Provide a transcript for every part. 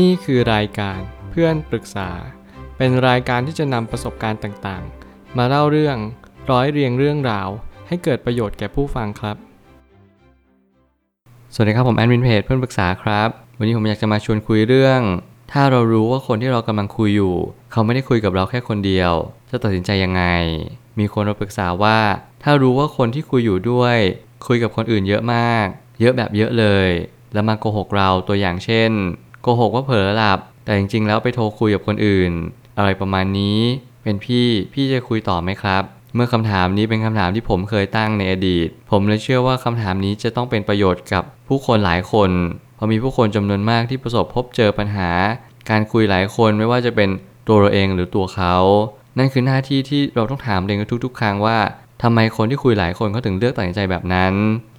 นี่คือรายการเพื่อนปรึกษา เป็นรายการที่จะนำประสบการณ์ต่างๆ มาเล่าเรื่องร้อยเรียงเรื่องราว ให้เกิดประโยชน์แก่ผู้ฟังครับ สวัสดีครับผมแอดมินเพจเพื่อนปรึกษาครับ วันนี้ผมอยากจะมาชวนคุยเรื่อง ถ้าเรารู้ว่าคนที่เรากำลังคุยอยู่ เขาไม่ได้คุยกับเราแค่คนเดียว จะตัดสินใจยังไง มีคนมาปรึกษาว่า ถ้ารู้ว่าคนที่คุยอยู่ด้วย คุยกับคนอื่นเยอะมาก เยอะแบบเยอะเลย แล้วมาโกหกเราตัวอย่างเช่น โกหกว่าเผลอหลับ แต่จริงๆ แล้วไปโทรคุยกับคนอื่น อะไรประมาณนี้ เป็นพี่พี่จะคุยต่อไหมครับ เมื่อคำถามนี้เป็นคำถามที่ผมเคยตั้งในอดีต ผมเลยเชื่อว่าคำถามนี้จะต้องเป็นประโยชน์กับผู้คนหลายคนเพราะมีผู้คนจำนวนมากที่ประสบพบเจอปัญหา การคุยหลายคนไม่ว่าจะเป็นตัวเราเองหรือตัวเขา นั่นคือหน้าที่ที่เราต้องถามเองทุก ๆ ครั้งว่าทำไมคนที่คุยหลายคนเขาถึงเลือกตัดสินใจแบบนั้น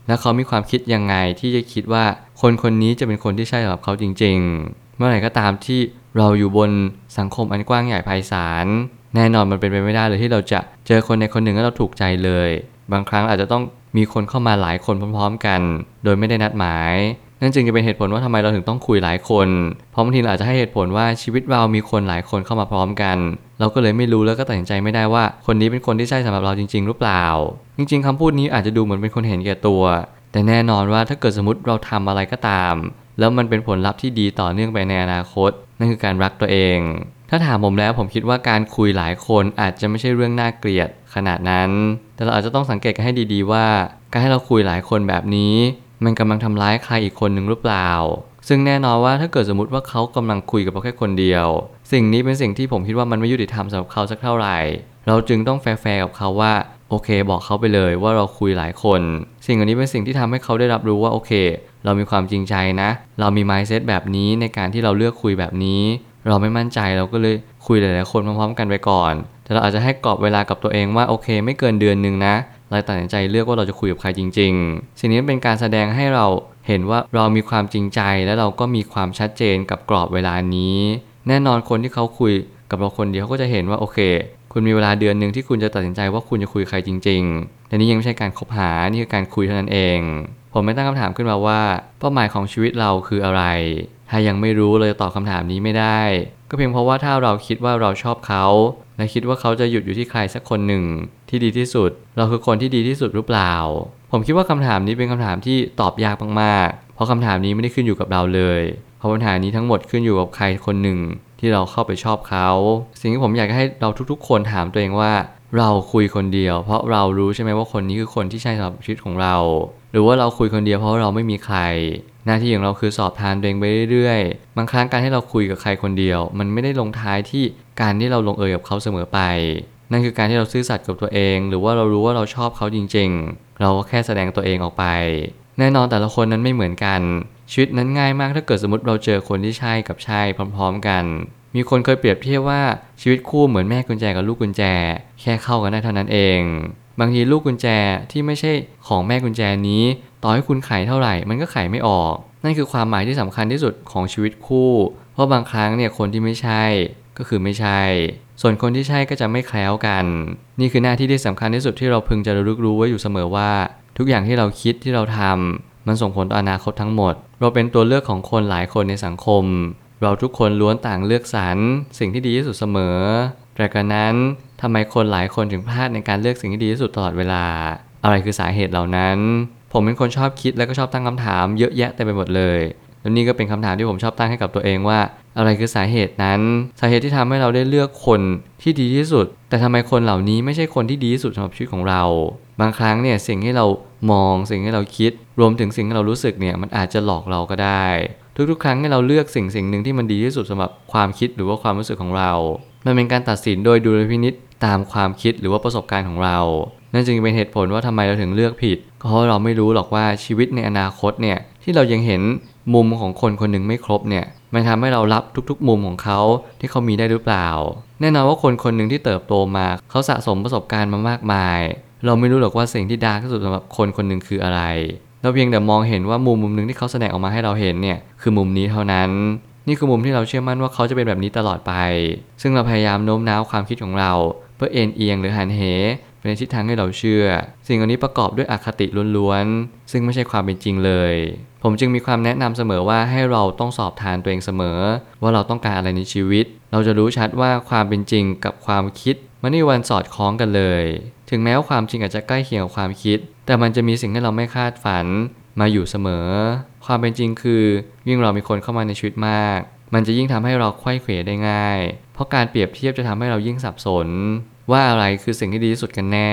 และเขามีความคิดยังไงที่จะคิดว่าคนคนนี้จะเป็นคนที่ใช่สำหรับเขาจริง ๆ เมื่อไหร่ก็ตามที่เราอยู่บนสังคมอันกว้างใหญ่ไพศาลแน่นอนมันเป็นไปไม่ได้เลยที่เราจะเจอคนในคนหนึ่งแล้วเราถูกใจเลย บางครั้งอาจจะต้องมีคนเข้ามาหลายคนพร้อม ๆ กัน โดยไม่ได้นัดหมาย นั่นจึงจะเป็นเหตุผลว่าทำไมเราถึงต้องคุยหลายคน เพราะบางทีเราอาจจะให้เหตุผลว่าชีวิตเรามีคนหลายคนเข้ามาพร้อมกัน เราก็เลยไม่รู้แล้วก็ตัดสินใจไม่ได้ว่า คนนี้เป็นคนที่ใช่สำหรับเราจริง ๆ หรือเปล่า จริง ๆคำพูดนี้อาจจะดูเหมือนเป็นคนเห็นแก่ตัว แต่แน่นอนว่าถ้าเกิดสมมติเราทำอะไรก็ตาม แล้วมันเป็นผลลัพธ์ที่ดีต่อเนื่องไปในอนาคต นั่นคือการรักตัวเอง ถ้าถามผมแล้วผมคิดว่าการคุยหลายคนอาจจะไม่ใช่เรื่องน่าเกลียดขนาดนั้น แต่เราอาจจะต้องสังเกตกันให้ดี ๆ ว่า การให้เราคุยหลายคนแบบนี้ มันกำลังทำร้ายใครอีกคนหนึ่งหรือเปล่า ซึ่งแน่นอนว่าถ้าเกิดสมมติว่าเขากำลังคุยกับเราแค่คนเดียว สิ่งนี้เป็นสิ่งที่ผมคิดว่ามันไม่ยุติธรรมสำหรับเขาสักเท่าไหร่ เราจึงต้องแฟร์กับเขาว่าโอเค บอกเขาไปเลยว่าเราคุยหลายคน สิ่งอันนี้เป็นสิ่งที่ทำให้เขาได้รับรู้ว่าโอเค เรามีความจริงใจนะ เรามี mindset แบบนี้ในการที่เราเลือกคุยแบบนี้ เราไม่มั่นใจเราก็เลยคุยหลายๆคนพร้อมๆกันไปก่อน แต่เราอาจจะให้กรอบเวลากับตัวเองว่าโอเค ไม่เกินเดือนหนึ่งนะ เราตัดสินใจเลือกว่าเราจะคุยกับใครจริง ๆ สิ่งนี้เป็นการแสดงให้เราเห็นว่าเรามีความจริงใจและเราก็มีความชัดเจนกับกรอบเวลานี้ แน่นอนคนที่เขาคุยกับเราคนเดียวเขาก็จะเห็นว่าโอเค คุณมีเวลาเดือนหนึ่งที่คุณจะตัดสินใจว่าคุณจะคุยใครจริงๆแต่นี่ยังไม่ใช่การคบหา นี่คือการคุยเท่านั้นเอง ผมไม่ตั้งคำถามขึ้นมาว่า เป้าหมายของชีวิตเราคืออะไร ถ้ายังไม่รู้เลยตอบคำถามนี้ไม่ได้ ก็เพียงเพราะว่าถ้าเราคิดว่าเราชอบเขา และคิดว่าเขาจะหยุดอยู่ที่ใครสักคนหนึ่ง ที่ดีที่สุด เราคือคนที่ดีที่สุดหรือเปล่า ผมคิดว่าคำถามนี้เป็นคำถามที่ตอบยากมากๆ เพราะคำถามนี้ไม่ได้ขึ้นอยู่กับเราเลยเพราะปัญหานี้ทั้งหมดขึ้นอยู่กับใครคนหนึ่งที่เราเข้าไปชอบเขา สิ่งที่ผมอยากให้เราทุกๆ คนถามตัวเองว่า เราคุยคนเดียว เพราะเรารู้ใช่ไหมว่าคนนี้คือคนที่ใช่สำหรับชีวิตของเรา หรือว่าเราคุยคนเดียวเพราะเราไม่มีใคร หน้าที่ของเราคือสอบทานตัวเองไปเรื่อยๆ บางครั้งการให้เราคุยกับใครคนเดียว มันไม่ได้ลงท้ายที่การที่เราลงเอยกับเขาเสมอไป นั่นคือการที่เราซื่อสัตย์กับตัวเอง หรือว่าเรารู้ว่าเราชอบเขาจริง ๆ เราก็แค่แสดงตัวเองออกไป แน่นอนแต่ละคนนั้นไม่เหมือนกัน ชีวิตนั้นง่ายมากถ้าเกิดสมมติเราเจอคนที่ใช่กับใช่พร้อม ๆ กัน มีคนเคยเปรียบเทียบว่าชีวิตคู่เหมือนแม่กุญแจกับลูกกุญแจ แค่เข้ากันได้เท่านั้นเอง บางทีลูกกุญแจที่ไม่ใช่ของแม่กุญแจนี้ ต่อให้คุณไขเท่าไหร่ มันก็ไขไม่ออก นั่นคือความหมายที่สำคัญที่สุดของชีวิตคู่ เพราะบางครั้งเนี่ยคนที่ไม่ใช่ ก็คือไม่ใช่ ส่วนคนที่ใช่ก็จะไม่แคล้วกัน นี่คือหน้าที่ที่สำคัญที่สุดที่เราพึงจะระลึกรู้ไว้อยู่เสมอว่า ทุกอย่างที่เราคิดที่เราทำมันส่งผลต่ออนาคตทั้งหมด เราเป็นตัวเลือกของคนหลายคนในสังคม เราทุกคนล้วนต่างเลือกสรรสิ่งที่ดีที่สุดเสมอ แต่กระนั้นทำไมคนหลายคนถึงพลาดในการเลือกสิ่งที่ดีที่สุดตลอดเวลา อะไรคือสาเหตุเหล่านั้น ผมเป็นคนชอบคิดและก็ชอบตั้งคำถามเยอะแยะเต็มไปหมดเลย แล้วนี่ก็เป็นคำถามที่ผมชอบตั้งให้กับตัวเองว่า อะไรคือสาเหตุนั้น สาเหตุที่ทำให้เราได้เลือกคนที่ดีที่สุด แต่ทำไมคนเหล่านี้ไม่ใช่คนที่ดีที่สุดสำหรับชีวิตของเรา บางครั้งเนี่ยสิ่งที่เรามองสิ่งที่เราคิด รวมถึงสิ่งที่เรารู้สึกเนี่ยมันอาจจะหลอกเราก็ได้ ทุกๆ ครั้งที่เราเลือกสิ่งสิ่งหนึ่งที่มันดีที่สุดสำหรับความคิดหรือว่าความรู้สึกของเรา มันเป็นการตัดสินโดยดุลพินิษตามความคิดหรือว่าประสบการณ์ของเรานั่นจึงเป็นเหตุผลว่าทำไมเราถึงเลือกผิด เพราะเราไม่รู้หรอกว่าชีวิตในอนาคตเนี่ย ที่เรายังเห็นมุมของคนคนหนึ่งไม่ครบเนี่ยมันทำให้เรารับทุกๆ มุมของเขาที่เขามีได้หรือเปล่า แน่นอนว่าคนคนหนึ่งที่เติบโตมา เขาสะสมประสบการณ์มามากมาย เราไม่รู้หรอกว่าสิ่งที่ดาร์กที่สุดสำหรับคนคนหนึ่งคืออะไรเราเพียงแต่มองเห็นว่ามุมมุมหนึ่งที่เขาแสดงออกมาให้เราเห็นเนี่ยคือมุมนี้เท่านั้น นี่คือมุมที่เราเชื่อมั่นว่าเขาจะเป็นแบบนี้ตลอดไป ซึ่งเราพยายามโน้มน้าวความคิดของเรา เพื่อเอ็นเอียงหรือหันเหไปในทิศทางให้เราเชื่อ สิ่งอันนี้ประกอบด้วยอคติล้วนๆซึ่งไม่ใช่ความเป็นจริงเลย ผมจึงมีความแนะนำเสมอว่าให้เราต้องสอบทานตัวเองเสมอ ว่าเราต้องการอะไรในชีวิต เราจะรู้ชัดว่าความเป็นจริงกับความคิด มันไม่วันสอดคล้องกันเลย ถึงแม้ว่าความจริงอาจจะใกล้เคียงกับความคิด แต่มันจะมีสิ่งที่เราไม่คาดฝันมาอยู่เสมอ ความเป็นจริงคือยิ่งเรามีคนเข้ามาในชีวิตมาก มันจะยิ่งทำให้เราไขว้เขวได้ง่าย เพราะการเปรียบเทียบจะทำให้เรายิ่งสับสน ว่าอะไรคือสิ่งที่ดีที่สุดกันแน่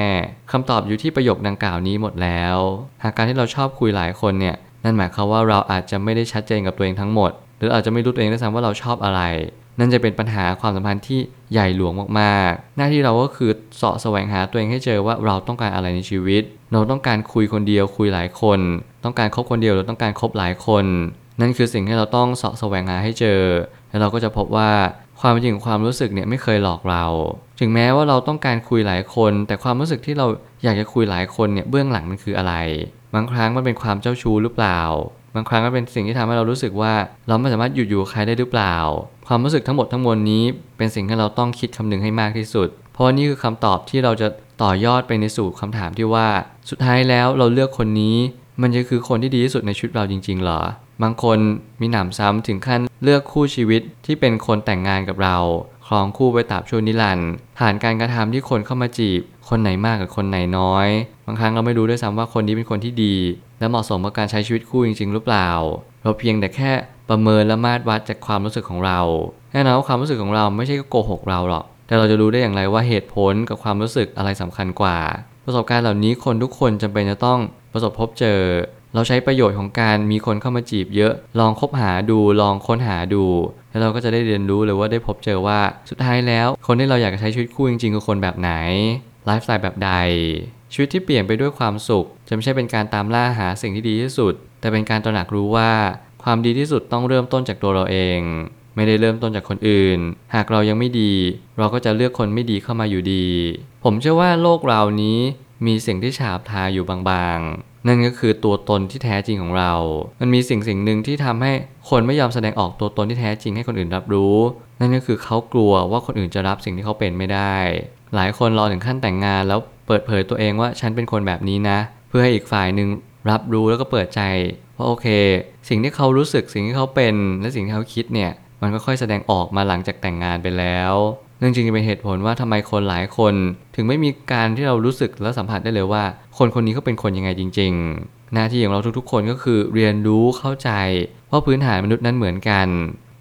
คำตอบอยู่ที่ประโยคดังกล่าวนี้หมดแล้ว หากการที่เราชอบคุยหลายคนเนี่ย นั่นหมายความว่าเราอาจจะไม่ได้ชัดเจนกับตัวเองทั้งหมด หรืออาจจะไม่รู้ตัวเองด้วยซ้ำว่าเราชอบอะไร นั่นจะเป็นปัญหาความสัมพันธ์ที่ใหญ่หลวงมากๆ หน้าที่เราก็คือเสาะแสวงหาตัวเองให้เจอว่าเราต้องการอะไรในชีวิต เราต้องการคุยคนเดียวคุยหลายคน ต้องการคบคนเดียวหรือต้องการคบหลายคน นั่นคือสิ่งที่เราต้องเสาะแสวงหาให้เจอ แล้วเราก็จะพบว่าความจริงของความรู้สึกเนี่ยไม่เคยหลอกเรา ถึงแม้ว่าเราต้องการคุยหลายคน แต่ความรู้สึกที่เราอยากจะคุยหลายคนเนี่ยเบื้องหลังมันคืออะไร บางครั้งมันเป็นความเจ้าชู้หรือเปล่า บางครั้งก็เป็นสิ่งที่ทำให้เรารู้สึกว่า เราไม่สามารถหยุดอยู่ใครได้หรือเปล่า ความรู้สึกทั้งหมดทั้งมวลนี้ เป็นสิ่งที่เราต้องคิดคำนึงให้มากที่สุด เพราะนี่คือคำตอบที่เราจะต่อยอดไปในสู่คำถามที่ว่า สุดท้ายแล้วเราเลือกคนนี้ มันจะคือคนที่ดีที่สุดในชีวิตเราจริงๆเหรอ บางคนมีหนำซ้ำถึงขั้นเลือกคู่ชีวิตที่เป็นคนแต่งงานกับเราครองคู่ไปตราบชั่วนิรันดร์ผ่านการกระทำที่คนเข้ามาจีบ คนไหนมากกับคนไหนน้อยางครั้งเราไม่รู้ด้วยซ้ำว่าคนนี้เป็นคนที่ดี และเหมาะสมกับการใช้ชีวิตคู่จริง ๆ หรือเปล่า เราเพียงแต่แค่ประเมินและมาตรวัดจากความรู้สึกของเราแน่นอนว่าความรู้สึกของเราไม่ใช่โกหกเราหรอก แต่เราจะรู้ได้อย่างไรว่าเหตุผลกับความรู้สึกอะไรสำคัญกว่า ประสบการณ์เหล่านี้คนทุกคนจำเป็นจะต้องประสบพบเจอ เราใช้ประโยชน์ของการมีคนเข้ามาจีบเยอะ ลองคบหาดู ลองค้นหาดู แล้วเราก็จะได้เรียนรู้เลยว่าได้พบเจอว่าสุดท้ายแล้ว คนที่เราอยากจะใช้ชีวิตคู่จริงๆคือคนแบบไหนไลฟ์สไตล์แบบใด ชีวิตที่เปลี่ยนไปด้วยความสุข จะไม่ใช่เป็นการตามล่าหาสิ่งที่ดีที่สุด แต่เป็นการตระหนักรู้ว่าความดีที่สุดต้องเริ่มต้นจากตัวเราเอง ไม่ได้เริ่มต้นจากคนอื่น หากเรายังไม่ดี เราก็จะเลือกคนไม่ดีเข้ามาอยู่ดี ผมเชื่อว่าโลกเรานี้มีสิ่งที่ฉาบทาอยู่บางๆ นั่นก็คือตัวตนที่แท้จริงของเรา มันมีสิ่งสิ่งหนึ่งที่ทำให้คนไม่ยอมแสดงออกตัวตนที่แท้จริงให้คนอื่นรับรู้ นั่นก็คือเขากลัวว่าคนอื่นจะรับสิ่งที่เขาเป็นไม่ได้ หลายคนรอถึงขั้นแต่งงานแล้ว เปิดเผยตัวเองว่าฉันเป็นคนแบบนี้นะ เพื่อให้อีกฝ่ายหนึ่งรับรู้แล้วก็เปิดใจว่าโอเค สิ่งที่เขารู้สึกสิ่งที่เขาเป็น และสิ่งที่เขาคิดเนี่ยมันก็ค่อยแสดงออกมาหลังจากแต่งงานไปแล้วนั่นจึงเป็นเหตุผลว่าทำไมคนหลายคนถึงไม่มีการที่เรารู้สึกและสัมผัสได้เลยว่า คนคนนี้เขาเป็นคนยังไงจริง ๆ หน้าที่ของเราทุกๆ คนก็คือเรียนรู้เข้าใจว่าพื้นฐานมนุษย์นั้นเหมือนกัน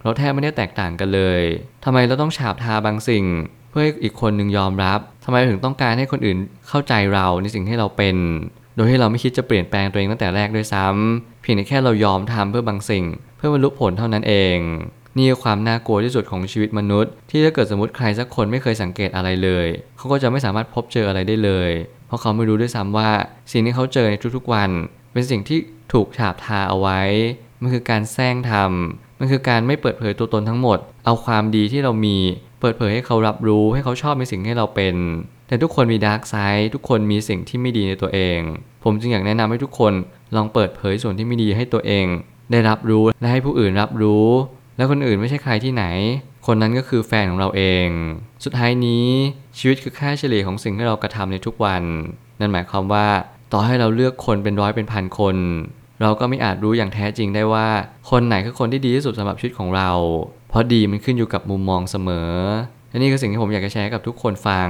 เราแทบไม่ได้แตกต่างกันเลยทำไมเราต้องฉาบทาบางสิ่ง เพื่อให้อีกคนหนึ่งยอมรับทำไมถึงต้องการให้คนอื่นเข้าใจเราในสิ่งที่เราเป็น โดยที่เราไม่คิดจะเปลี่ยนแปลงตัวเองตั้งแต่แรกด้วยซ้ำเพียงแค่เรายอมทำเพื่อบางสิ่ง เพื่อบรรลุผลเท่านั้นเองนี่คือความน่ากลัวที่สุดของชีวิตมนุษย์ ที่ถ้าเกิดสมมติใครสักคนไม่เคยสังเกตอะไรเลย เขาก็จะไม่สามารถพบเจออะไรได้เลย เพราะเขาไม่รู้ด้วยซ้ำว่า สิ่งที่เขาเจอในทุกๆวัน เป็นสิ่งที่ถูกฉาบทาเอาไว้ มันคือการแสร้งทำมันคือการไม่เปิดเผยตัวตนทั้งหมด เอาความดีที่เรามี เปิดเผยให้เขารับรู้ให้เขาชอบในสิ่งที่เราเป็น แต่ทุกคนมี dark side ทุกคนมีสิ่งที่ไม่ดีในตัวเอง ผมจึงอยากแนะนำให้ทุกคนลองเปิดเผยส่วนที่ไม่ดีให้ตัวเอง ได้รับรู้และให้ผู้อื่นรับรู้ แล้วคนอื่นไม่ใช่ใครที่ไหน คนนั้นก็คือแฟนของเราเอง สุดท้ายนี้ชีวิตคือค่าเฉลี่ยของสิ่งที่เรากระทำในทุกวัน นั่นหมายความว่าต่อให้เราเลือกคนเป็นร้อยเป็นพันคน เราก็ไม่อาจรู้อย่างแท้จริงได้ว่า คนไหนคือคนที่ดีที่สุดสำหรับชีวิตของเรา เพราะดีมันขึ้นอยู่กับมุมมองเสมอและนี่คือสิ่งที่ผมอยากจะแชร์กับทุกคนฟัง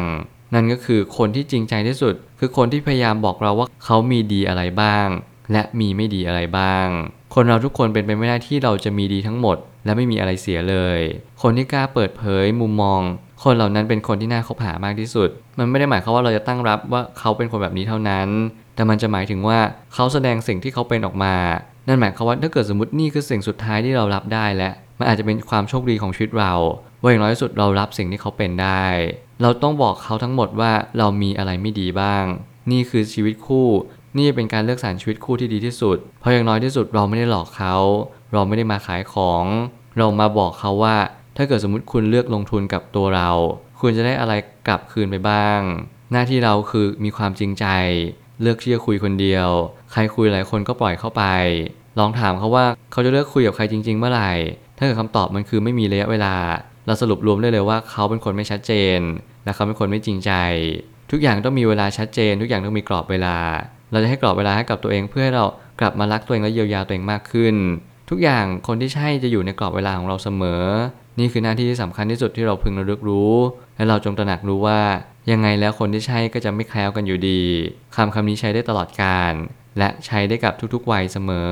นั่นก็คือคนที่จริงใจที่สุด คือคนที่พยายามบอกเราว่าเขามีดีอะไรบ้าง และมีไม่ดีอะไรบ้าง คนเราทุกคนเป็นไปไม่ได้ที่เราจะมีดีทั้งหมด และไม่มีอะไรเสียเลย คนที่กล้าเปิดเผยมุมมอง คนเหล่านั้นเป็นคนที่น่าคบหามากที่สุด มันไม่ได้หมายความว่าเราจะตั้งรับว่าเขาเป็นคนแบบนี้เท่านั้น แต่มันจะหมายถึงว่าเขาแสดงสิ่งที่เขาเป็นออกมา นั่นหมายความว่าถ้าเกิดสมมตินี่คือสิ่งสุดท้ายที่เรารับได้และ มันอาจจะเป็นความโชคดีของชีวิตเราว่าอย่างน้อยที่สุดเรารับสิ่งที่เขาเป็นได้ เราต้องบอกเขาทั้งหมดว่าเรามีอะไรไม่ดีบ้าง นี่คือชีวิตคู่ นี่เป็นการเลือกสรรชีวิตคู่ที่ดีที่สุด เพราะอย่างน้อยที่สุดเราไม่ได้หลอกเขา เราไม่ได้มาขายของ เรามาบอกเขาว่า ถ้าเกิดสมมติคุณเลือกลงทุนกับตัวเรา คุณจะได้อะไรกลับคืนไปบ้าง หน้าที่เราคือมีความจริงใจ เลือกที่จะคุยคนเดียว ใครคุยหลายคนก็ปล่อยเข้าไป ลองถามเขาว่าเขาจะเลือกคุยกับใครจริง ๆ เมื่อไหร่ ถ้าเกิดคำตอบมันคือไม่มีระยะเวลา เราสรุปรวมได้เลยว่าเขาเป็นคนไม่ชัดเจน และเขาเป็นคนไม่จริงใจ ทุกอย่างต้องมีเวลาชัดเจน ทุกอย่างต้องมีกรอบเวลา เราจะให้กรอบเวลาให้กับตัวเองเพื่อให้เรากลับมารักตัวเองและเยียวยาตัวเองมากขึ้น ทุกอย่างคนที่ใช่จะอยู่ในกรอบเวลาของเราเสมอ นี่คือหน้าที่ที่สำคัญที่สุดที่เราพึงระลึกรู้ และเราจงตระหนักรู้ว่า ยังไงแล้วคนที่ใช่ก็จะไม่แคล้วกันอยู่ดีคำคำนี้ใช้ได้ตลอดกาลและใช้ได้กับทุกๆวัยเสมอ